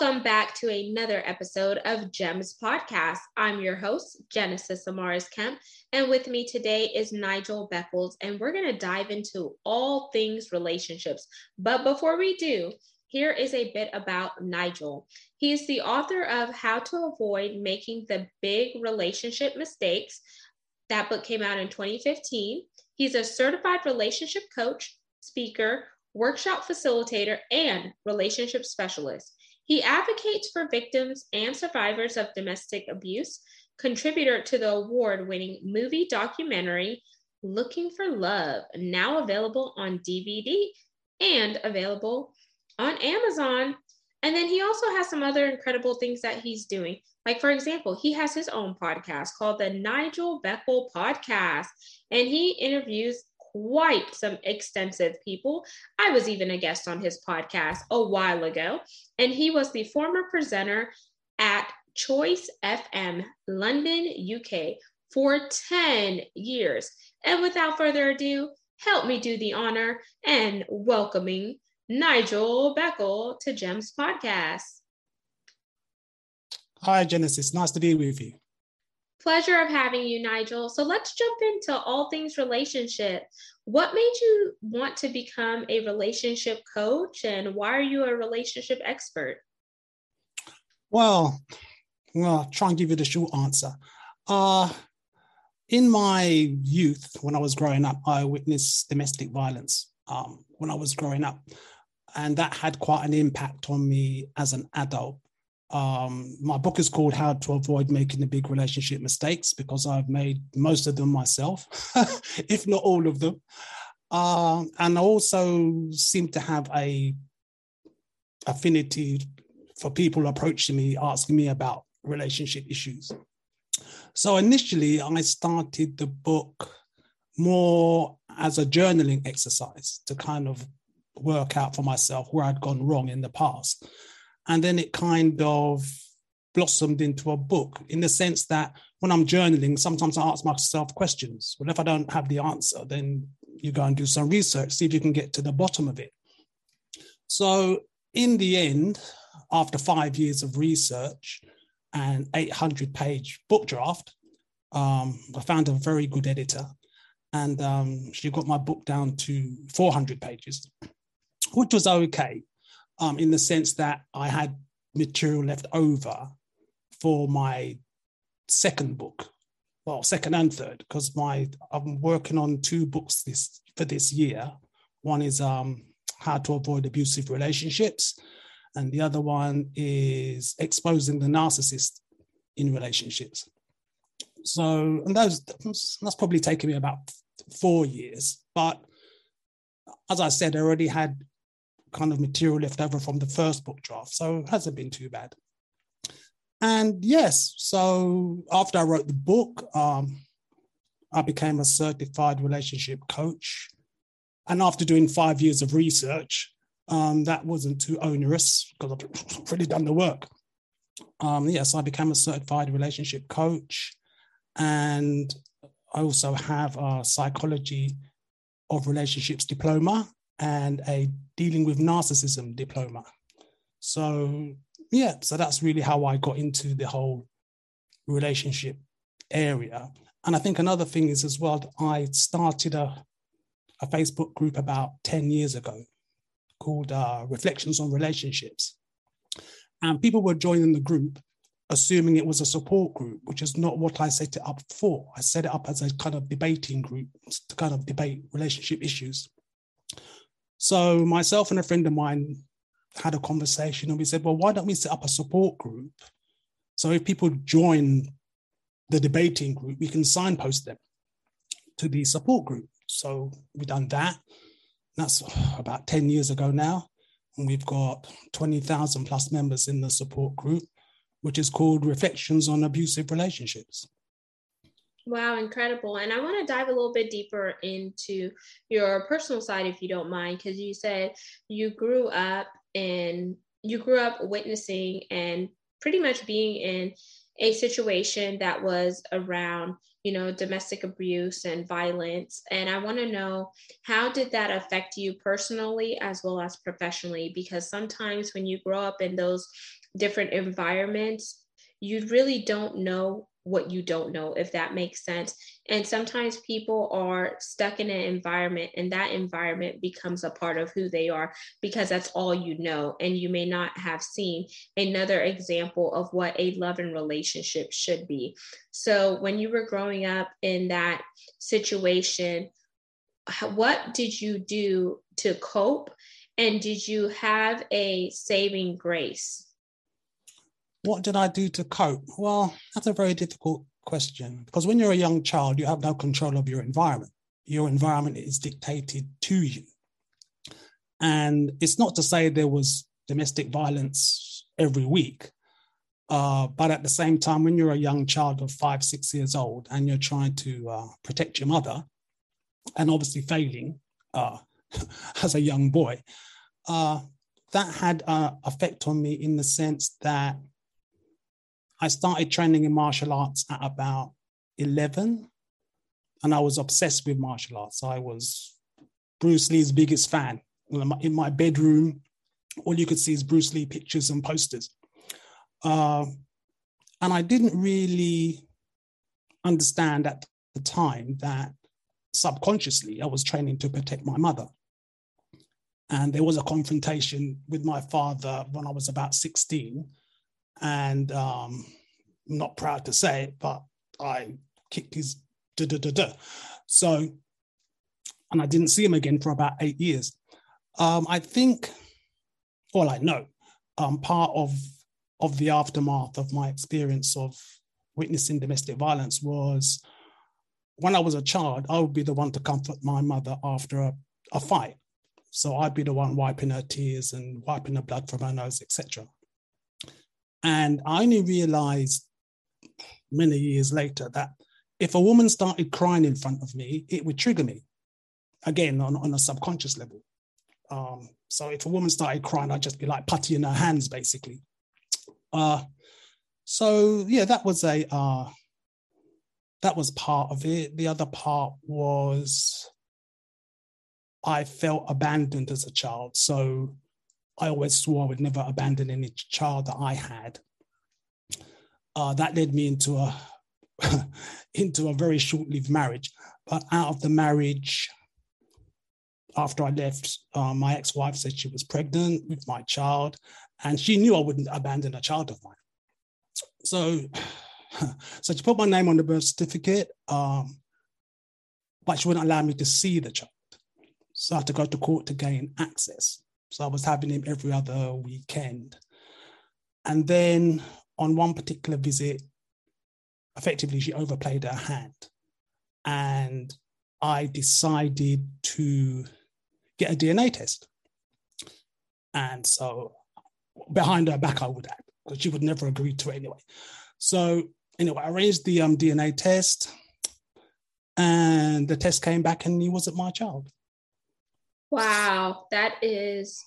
Welcome back to another episode of GEMS Podcast. I'm your host, Genesis Amaris Kemp, and with me today is Nigel Beckles, and we're going to dive into all things relationships. But before we do, here is a bit about Nigel. He is the author of How to Avoid Making the Big Relationship Mistakes. That book came out in 2015. He's a certified relationship coach, speaker, workshop facilitator, and relationship specialist. He advocates for victims and survivors of domestic abuse, contributor to the award winning movie documentary Looking for Love, now available on DVD and available on Amazon. And then he also has some other incredible things that he's doing. Like, for example, he has his own podcast called the Nigel Beckles Podcast, and he interviews quite some extensive people. I was even a guest on his podcast a while ago, and he was the former presenter at Choice FM London, UK for 10 years. And without further ado, help me do the honor and welcoming Nigel Beckles to Gems Podcast. Hi, Genesis. Nice to be with you. Pleasure of having you, Nigel. So let's jump into all things relationship. What made you want to become a relationship coach and why are you a relationship expert? Well, I'll try and give you the short answer. Uh, in my youth, when I was growing up, I witnessed domestic violence um, when I was growing up. And that had quite an impact on me as an adult um, my book is called How to Avoid Making the Big Relationship Mistakes because I've made most of them myself, if not all of them. Um, and I also seem to have a affinity for people approaching me, asking me about relationship issues. So initially, I started the book more as a journaling exercise to kind of work out for myself where I'd gone wrong in the past. And then it kind of blossomed into a book in the sense that when I'm journaling, sometimes I ask myself questions. Well, if I don't have the answer, then you go and do some research, see if you can get to the bottom of it. So, in the end, after five years of research and 800 page book draft, um, I found a very good editor and um, she got my book down to 400 pages, which was okay um, in the sense that I had material left over for my second book, well, second and third, because my I'm working on two books this for this year. One is um, how to avoid abusive relationships, and the other one is exposing the narcissist in relationships. So, and those that's probably taken me about four years, but as I said, I already had kind of material left over from the first book draft. So it hasn't been too bad. And yes, so after I wrote the book, um, I became a certified relationship coach. And after doing five years of research, um, that wasn't too onerous because I've already done the work. Um, yes, I became a certified relationship coach. And I also have a psychology of relationships diploma and a dealing with narcissism diploma. So, yeah, so that's really how I got into the whole relationship area. And I think another thing is as well, I started a, a Facebook group about 10 years ago called uh, Reflections on Relationships. And people were joining the group assuming it was a support group, which is not what I set it up for. I set it up as a kind of debating group to kind of debate relationship issues. So myself and a friend of mine had a conversation and we said, well, why don't we set up a support group? So if people join the debating group, we can signpost them to the support group. So we've done that. That's about 10 years ago now. And we've got 20,000 plus members in the support group, which is called Reflections on Abusive Relationships. Wow, incredible. And I want to dive a little bit deeper into your personal side, if you don't mind, because you said you grew up and you grew up witnessing and pretty much being in a situation that was around you know domestic abuse and violence and i want to know how did that affect you personally as well as professionally because sometimes when you grow up in those different environments you really don't know what you don't know, if that makes sense. And sometimes people are stuck in an environment, and that environment becomes a part of who they are because that's all you know. And you may not have seen another example of what a love and relationship should be. So, when you were growing up in that situation, what did you do to cope? And did you have a saving grace? What did I do to cope? Well, that's a very difficult question because when you're a young child, you have no control of your environment. Your environment is dictated to you. And it's not to say there was domestic violence every week, uh, but at the same time, when you're a young child of five, six years old and you're trying to uh, protect your mother, and obviously failing uh, as a young boy, uh, that had an effect on me in the sense that I started training in martial arts at about 11, and I was obsessed with martial arts. I was Bruce Lee's biggest fan. In my bedroom, all you could see is Bruce Lee pictures and posters. Uh, and I didn't really understand at the time that subconsciously I was training to protect my mother. And there was a confrontation with my father when I was about 16 and um, I'm not proud to say it, but I kicked his da da da da. So, and I didn't see him again for about eight years. Um, I think, well, I know, um, part of of the aftermath of my experience of witnessing domestic violence was when I was a child, I would be the one to comfort my mother after a, a fight. So I'd be the one wiping her tears and wiping the blood from her nose, etc. And I only realized many years later that if a woman started crying in front of me, it would trigger me again on, on a subconscious level. Um, so if a woman started crying, I'd just be like putty in her hands, basically. Uh, so yeah, that was a uh, that was part of it. The other part was I felt abandoned as a child. So I always swore I would never abandon any child that I had. Uh, that led me into a into a very short-lived marriage. But out of the marriage, after I left, uh, my ex-wife said she was pregnant with my child, and she knew I wouldn't abandon a child of mine. So, so she put my name on the birth certificate, um, but she wouldn't allow me to see the child. So I had to go to court to gain access. So I was having him every other weekend. And then on one particular visit, effectively, she overplayed her hand. And I decided to get a DNA test. And so behind her back, I would act because she would never agree to it anyway. So anyway, I arranged the um, DNA test and the test came back and he wasn't my child. Wow, that is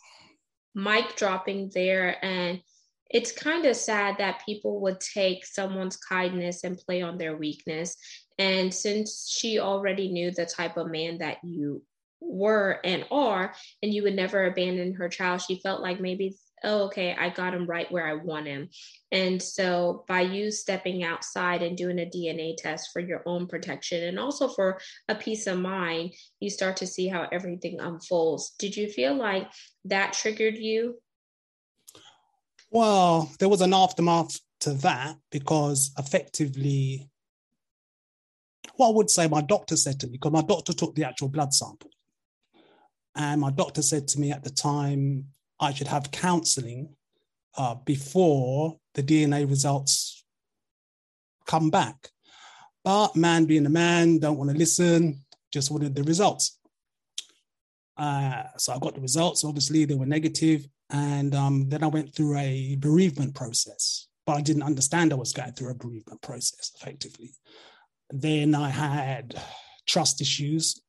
mic dropping there. And it's kind of sad that people would take someone's kindness and play on their weakness. And since she already knew the type of man that you were and are, and you would never abandon her child, she felt like maybe oh, okay, I got him right where I want him. And so by you stepping outside and doing a DNA test for your own protection and also for a peace of mind, you start to see how everything unfolds. Did you feel like that triggered you? Well, there was an aftermath to that because effectively, what I would say my doctor said to me, because my doctor took the actual blood sample. And my doctor said to me at the time, I should have counseling uh, before the DNA results come back. But man being a man, don't want to listen, just wanted the results. Uh, so I got the results. Obviously, they were negative, and um, then I went through a bereavement process. But I didn't understand I was going through a bereavement process effectively. Then I had trust issues.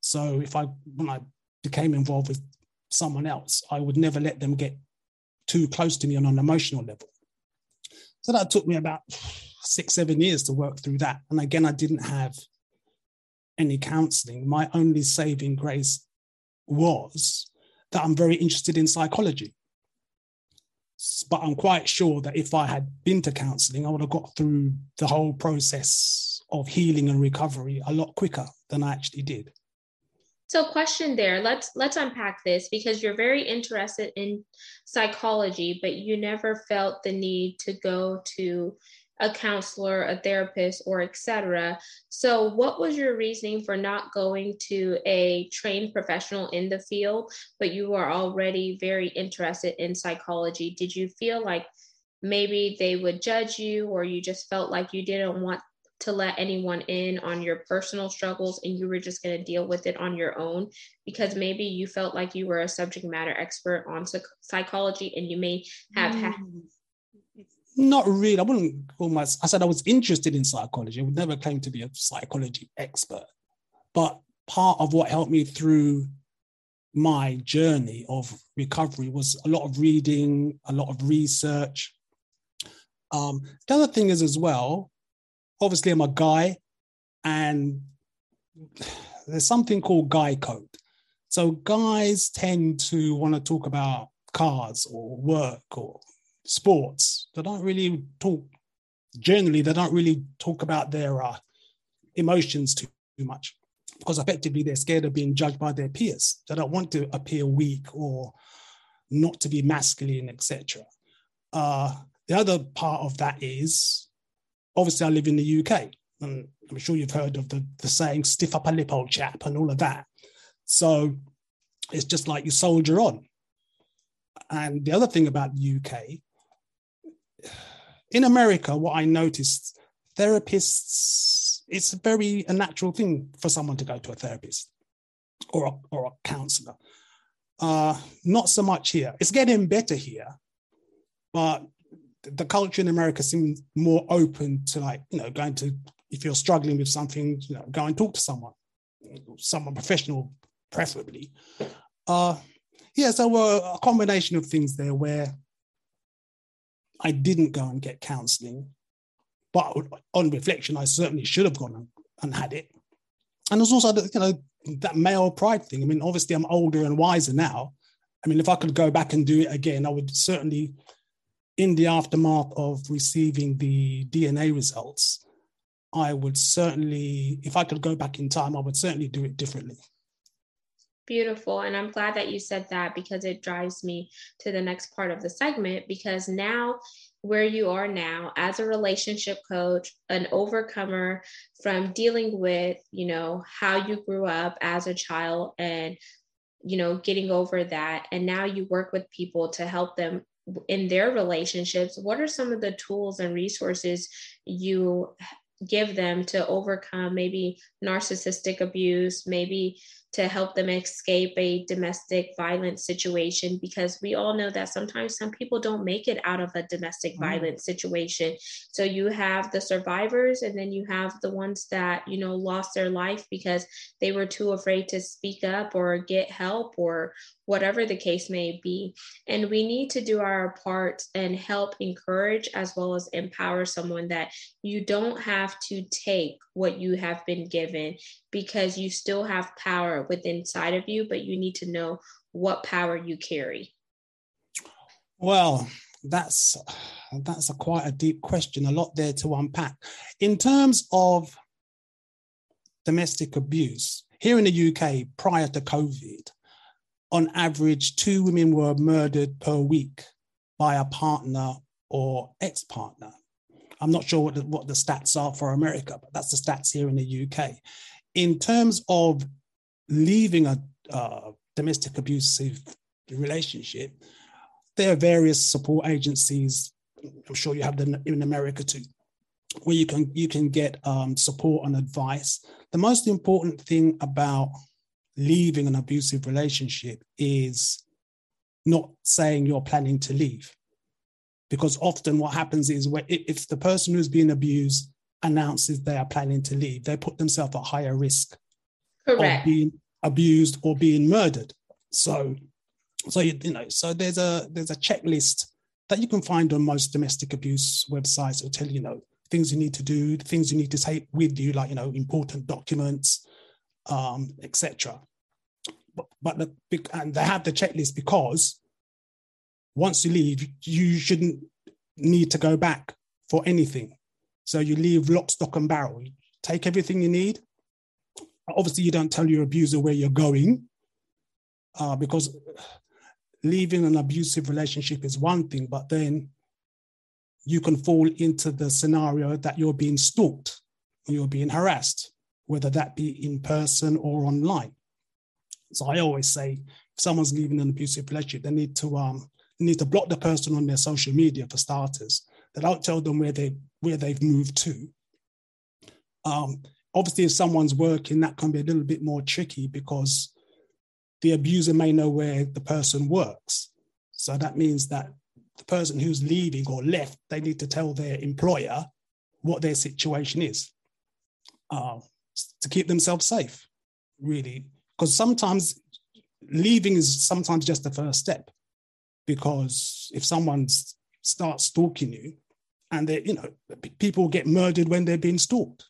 So if I when I became involved with someone else, I would never let them get too close to me on an emotional level. So that took me about six, seven years to work through that. And again, I didn't have any counseling. My only saving grace was that I'm very interested in psychology. But I'm quite sure that if I had been to counseling, I would have got through the whole process of healing and recovery a lot quicker than I actually did. So question there, let's let's unpack this because you're very interested in psychology, but you never felt the need to go to a counselor, a therapist, or etc. So, what was your reasoning for not going to a trained professional in the field, but you are already very interested in psychology? Did you feel like maybe they would judge you, or you just felt like you didn't want to let anyone in on your personal struggles and you were just going to deal with it on your own because maybe you felt like you were a subject matter expert on psychology and you may have mm. had not really. I wouldn't call myself. I said I was interested in psychology. I would never claim to be a psychology expert. But part of what helped me through my journey of recovery was a lot of reading, a lot of research. Um, the other thing is as well, obviously I'm a guy, and there's something called guy code. So guys tend to want to talk about cars or work or sports. They don't really talk, generally, they don't really talk about their uh, emotions too, much because effectively they're scared of being judged by their peers. They don't want to appear weak or not to be masculine, etc. Uh, the other part of that is obviously I live in the UK, and I'm sure you've heard of the, the saying stiff upper lip old chap and all of that. So it's just like you soldier on. And the other thing about the UK in America, what I noticed, therapists, it's a very a natural thing for someone to go to a therapist or a, or a counselor. Uh, not so much here. It's getting better here, but the culture in America seems more open to like, you know, going to, if you're struggling with something, you know, go and talk to someone, someone professional, preferably. Uh, yeah, so uh, a combination of things there where I didn't go and get counseling, but on reflection, I certainly should have gone and, had it. And there's also, you know, that male pride thing. I mean, obviously, I'm older and wiser now. I mean, if I could go back and do it again, I would certainly, in the aftermath of receiving the DNA results, I would certainly, if I could go back in time, I would certainly do it differently. Beautiful. And I'm glad that you said that because it drives me to the next part of the segment. Because now, where you are now as a relationship coach, an overcomer from dealing with, you know, how you grew up as a child and, you know, getting over that. And now you work with people to help them in their relationships. What are some of the tools and resources you give them to overcome maybe narcissistic abuse, maybe to help them escape a domestic violence situation because we all know that sometimes some people don't make it out of a domestic mm. violence situation so you have the survivors and then you have the ones that you know lost their life because they were too afraid to speak up or get help or whatever the case may be. And we need to do our part and help encourage as well as empower someone that you don't have to take what you have been given because you still have within inside of you, but you need to know what power you carry. Well, that's that's a quite a deep question, a lot there to unpack. In terms of domestic abuse, here in the UK prior to COVID, on average, two women were murdered per week by a partner or ex partner. I'm not sure what the, what the stats are for America, but that's the stats here in the UK. In terms of leaving a uh, domestic abusive relationship, there are various support agencies. I'm sure you have them in America too, where you can you can get um, support and advice. The most important thing about leaving an abusive relationship is not saying you're planning to leave. Because often what happens is where if the person who's being abused announces they are planning to leave, they put themselves at higher risk Correct. of being abused or being murdered. So, so you, you know, so there's a there's a checklist that you can find on most domestic abuse websites. It'll tell you, you know things you need to do, things you need to take with you, like you know important documents, um, etc. But, but the and they have the checklist because once you leave, you shouldn't need to go back for anything. So you leave lock, stock, and barrel. You take everything you need. Obviously, you don't tell your abuser where you're going uh, because leaving an abusive relationship is one thing, but then you can fall into the scenario that you're being stalked, you're being harassed, whether that be in person or online. So I always say, if someone's leaving an abusive relationship, they need to um, need to block the person on their social media for starters. They don't tell them where they where they've moved to. Um, obviously, if someone's working, that can be a little bit more tricky because the abuser may know where the person works. So that means that the person who's leaving or left, they need to tell their employer what their situation is uh, to keep themselves safe, really. Because sometimes leaving is sometimes just the first step. Because if someone starts stalking you, and they, you know, people get murdered when they're being stalked.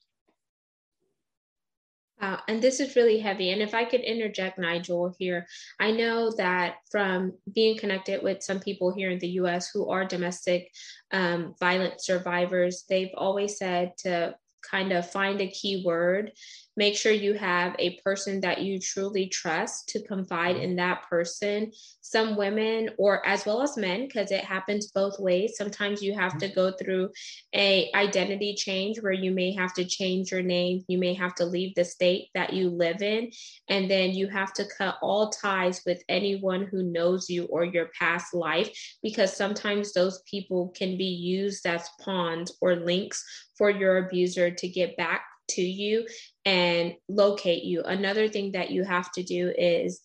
Wow, and this is really heavy. And if I could interject, Nigel, here, I know that from being connected with some people here in the US who are domestic um, violent survivors, they've always said to kind of find a key word make sure you have a person that you truly trust to confide in that person. Some women or as well as men because it happens both ways. Sometimes you have to go through a identity change where you may have to change your name. You may have to leave the state that you live in. And then you have to cut all ties with anyone who knows you or your past life because sometimes those people can be used as pawns or links for your abuser to get back to you and locate you. Another thing that you have to do is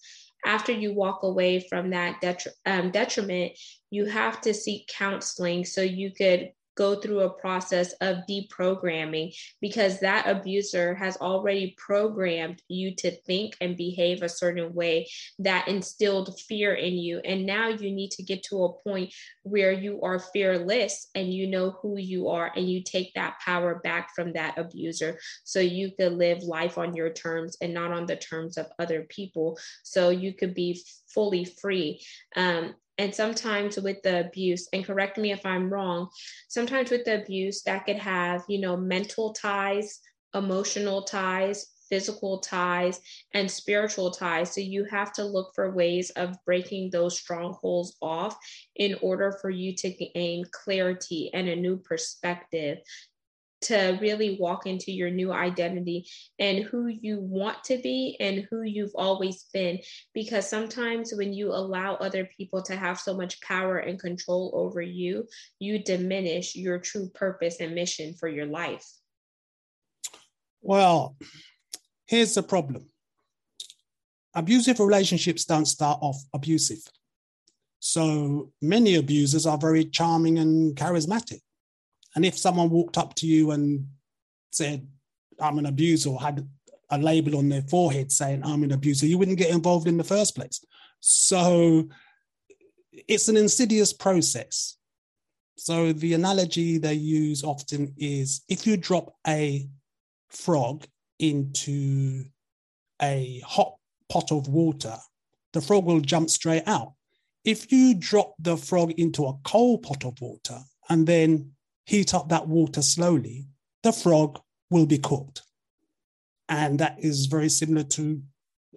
after you walk away from that detri- um, detriment, you have to seek counseling so you could go through a process of deprogramming because that abuser has already programmed you to think and behave a certain way that instilled fear in you. And now you need to get to a point where you are fearless and you know who you are and you take that power back from that abuser so you could live life on your terms and not on the terms of other people. So you could be fully free. Um, and sometimes with the abuse and correct me if i'm wrong sometimes with the abuse that could have you know mental ties emotional ties physical ties and spiritual ties. So you have to look for ways of breaking those strongholds off in order for you to gain clarity and a new perspective to really walk into your new identity and who you want to be and who you've always been. Because sometimes when you allow other people to have so much power and control over you, you diminish your true purpose and mission for your life. Well, here's the problem abusive relationships don't start off abusive. So many abusers are very charming and charismatic and if someone walked up to you and said, I'm an abuser, or had a label on their forehead saying, I'm an abuser, you wouldn't get involved in the first place. So it's an insidious process. So the analogy they use often is if you drop a frog into a hot pot of water, the frog will jump straight out. If you drop the frog into a cold pot of water and then heat up that water slowly, the frog will be cooked. And that is very similar to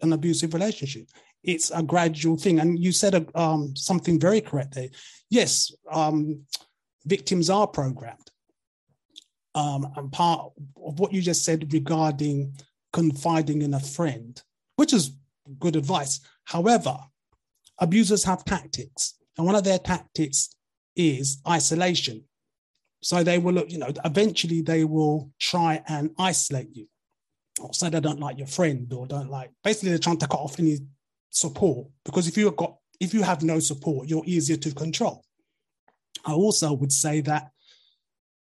an abusive relationship. It's a gradual thing. And you said um, something very correct there. Yes, um, victims are programmed. Um, and part of what you just said regarding confiding in a friend, which is good advice. However, abusers have tactics. And one of their tactics is isolation. So they will, you know, eventually they will try and isolate you or say they don't like your friend or don't like, basically they're trying to cut off any support because if you've got, if you have no support, you're easier to control. I also would say that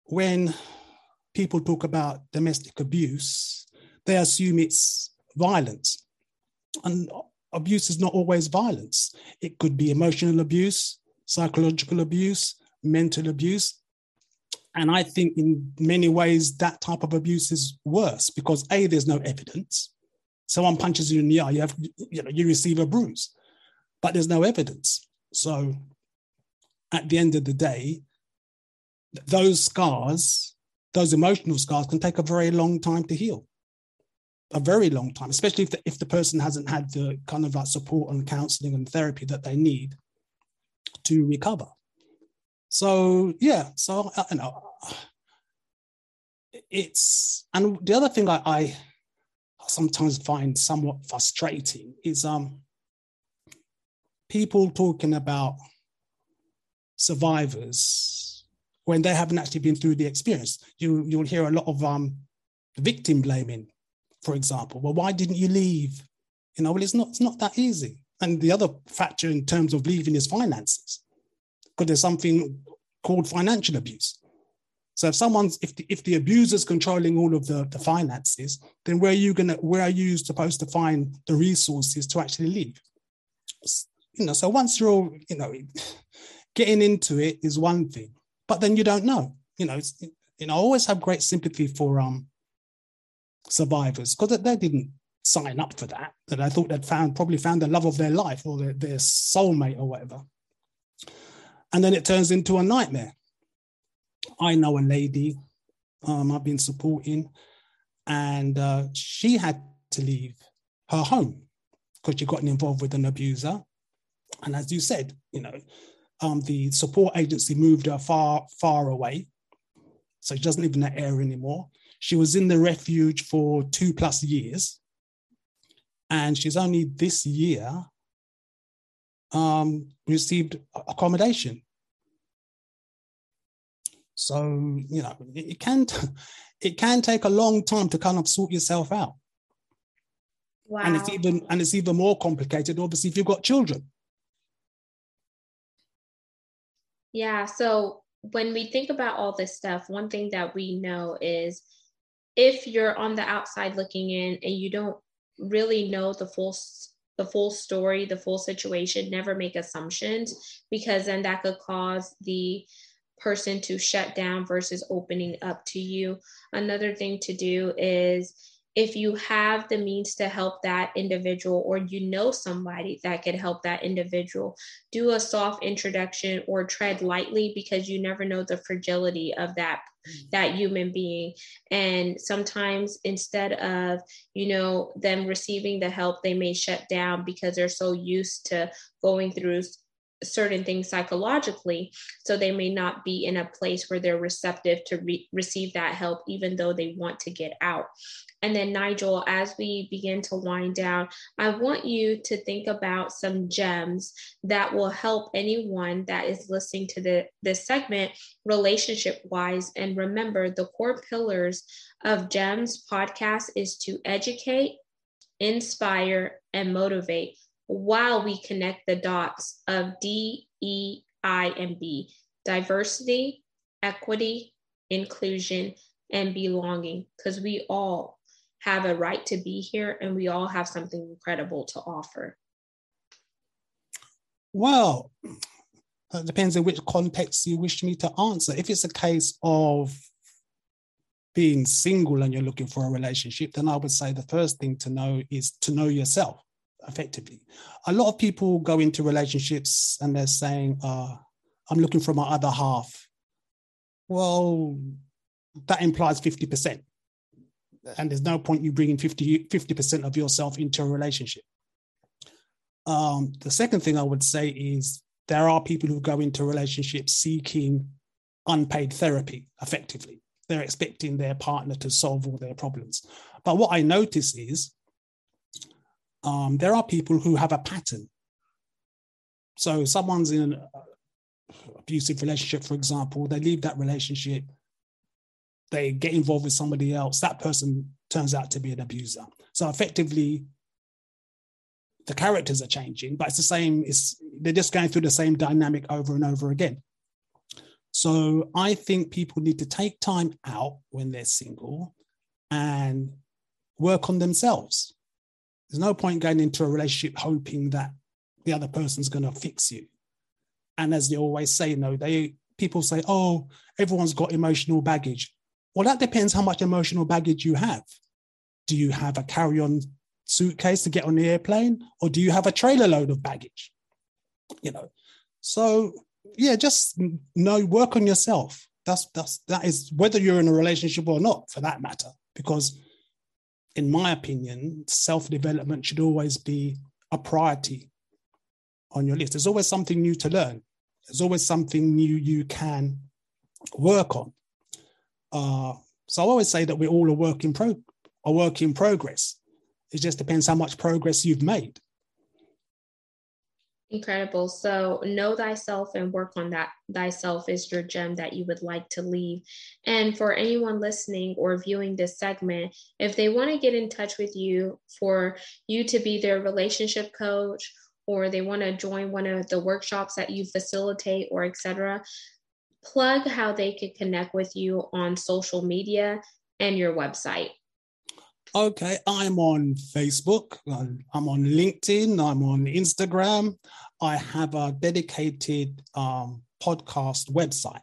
when people talk about domestic abuse, they assume it's violence. And abuse is not always violence. It could be emotional abuse, psychological abuse, mental abuse. And I think in many ways that type of abuse is worse because A, there's no evidence. Someone punches you in the eye, you have you know you receive a bruise, but there's no evidence. So at the end of the day, those scars, those emotional scars can take a very long time to heal. A very long time, especially if the, if the person hasn't had the kind of like support and counseling and therapy that they need to recover. So yeah, so uh, you know, it's and the other thing I, I sometimes find somewhat frustrating is um people talking about survivors when they haven't actually been through the experience. You you'll hear a lot of um, victim blaming, for example. Well, why didn't you leave? You know, well, it's not it's not that easy. And the other factor in terms of leaving is finances, because there's something called financial abuse. So if someone's if the, if the abuser's controlling all of the, the finances, then where are you gonna where are you supposed to find the resources to actually leave? You know, so once you're all, you know, getting into it is one thing, but then you don't know. You know, you know, I always have great sympathy for um survivors because they didn't sign up for that. That I thought they'd found probably found the love of their life or their, their soulmate or whatever. And then it turns into a nightmare. I know a lady um, I've been supporting, and uh, she had to leave her home because she got involved with an abuser. And as you said, you know, um, the support agency moved her far, far away. So she doesn't live in that area anymore. She was in the refuge for two plus years. And she's only this year um, received accommodation. So, you know, it, can it can take a long time to kind of sort yourself out. Wow. And it's even and it's even more complicated, obviously, if you've got children. Yeah. So when we think about all this stuff, one thing that we know is if you're on the outside looking in and you don't really know the full the full story, the full situation, never make assumptions because then that could cause the person to shut down versus opening up to you. Another thing to do is if you have the means to help that individual or you know somebody that could help that individual do a soft introduction or tread lightly because you never know the fragility of that mm-hmm. that human being and sometimes instead of you know them receiving the help they may shut down because they're so used to going through certain things psychologically so they may not be in a place where they're receptive to re- receive that help even though they want to get out. And then nigel as we begin to wind down i want you to think about some gems that will help anyone that is listening to the this segment relationship wise and remember the core pillars of gems podcast is to educate inspire and motivate while we connect the dots of D, E, I, and B diversity, equity, inclusion, and belonging, because we all have a right to be here and we all have something incredible to offer. Well, it depends on which context you wish me to answer. If it's a case of being single and you're looking for a relationship, then I would say the first thing to know is to know yourself effectively. A lot of people go into relationships and they're saying, uh, I'm looking for my other half. Well, that implies 50%. And there's no point you bringing 50, 50% of yourself into a relationship. Um, the second thing I would say is there are people who go into relationships seeking unpaid therapy effectively. They're expecting their partner to solve all their problems. But what I notice is um, there are people who have a pattern. So someone's in an abusive relationship, for example, they leave that relationship, they get involved with somebody else, that person turns out to be an abuser. So effectively, the characters are changing, but it's the same, it's, they're just going through the same dynamic over and over again. So I think people need to take time out when they're single and work on themselves. There's no point going into a relationship hoping that the other person's going to fix you. And as they always say, you know, they people say, "Oh, everyone's got emotional baggage." Well, that depends how much emotional baggage you have. Do you have a carry-on suitcase to get on the airplane, or do you have a trailer load of baggage? You know, so yeah, just know work on yourself. That's that's that is whether you're in a relationship or not, for that matter. Because, in my opinion, self development should always be a priority on your list. There's always something new to learn. There's always something new you can work on. Uh, so I always say that we're all a work in pro a work in progress. It just depends how much progress you've made. Incredible. So know thyself and work on that. Thyself is your gem that you would like to leave. And for anyone listening or viewing this segment, if they want to get in touch with you for you to be their relationship coach or they want to join one of the workshops that you facilitate or etc plug how they could connect with you on social media and your website okay i'm on facebook i'm on linkedin i'm on instagram i have a dedicated um, podcast website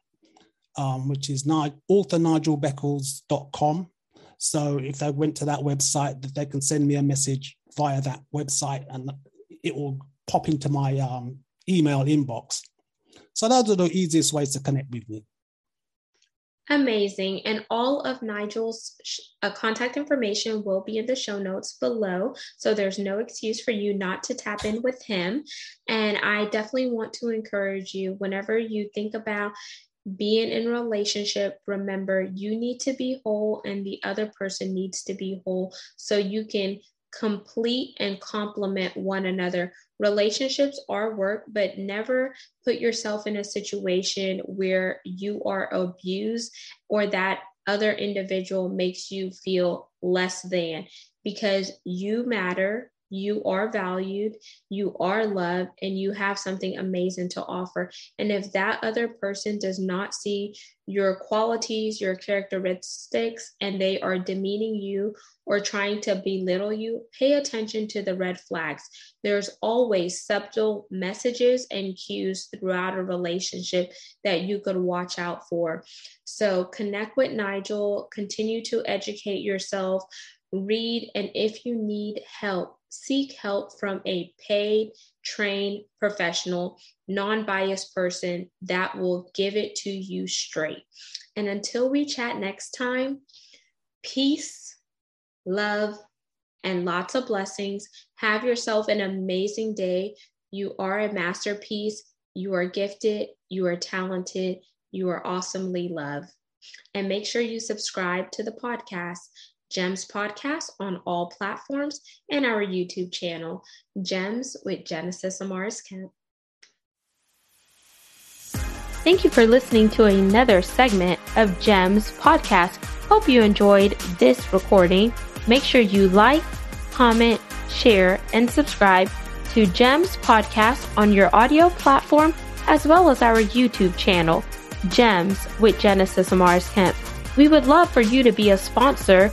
um, which is authornigelbeckles.com so if they went to that website they can send me a message via that website and it will pop into my um, email inbox. So those are the easiest ways to connect with me. Amazing. And all of Nigel's uh, contact information will be in the show notes below. So there's no excuse for you not to tap in with him. And I definitely want to encourage you whenever you think about being in relationship remember you need to be whole and the other person needs to be whole so you can complete and complement one another. Relationships are work, but never put yourself in a situation where you are abused or that other individual makes you feel less than because you matter you are valued, you are loved, and you have something amazing to offer. And if that other person does not see your qualities, your characteristics, and they are demeaning you or trying to belittle you, pay attention to the red flags. There's always subtle messages and cues throughout a relationship that you could watch out for. So connect with Nigel, continue to educate yourself, read, and if you need help, seek help from a paid, trained professional, non biased person that will give it to you straight. And until we chat next time, peace, love, and lots of blessings. Have yourself an amazing day. You are a masterpiece. You are gifted. You are talented. You are awesomely loved. And make sure you subscribe to the podcast GEMS podcast on all platforms and our YouTube channel, GEMS with Genesis Amaris Kemp. Thank you for listening to another segment of GEMS podcast. Hope you enjoyed this recording. Make sure you like, comment, share, and subscribe to GEMS podcast on your audio platform as well as our YouTube channel, GEMS with Genesis Amaris Kemp. We would love for you to be a sponsor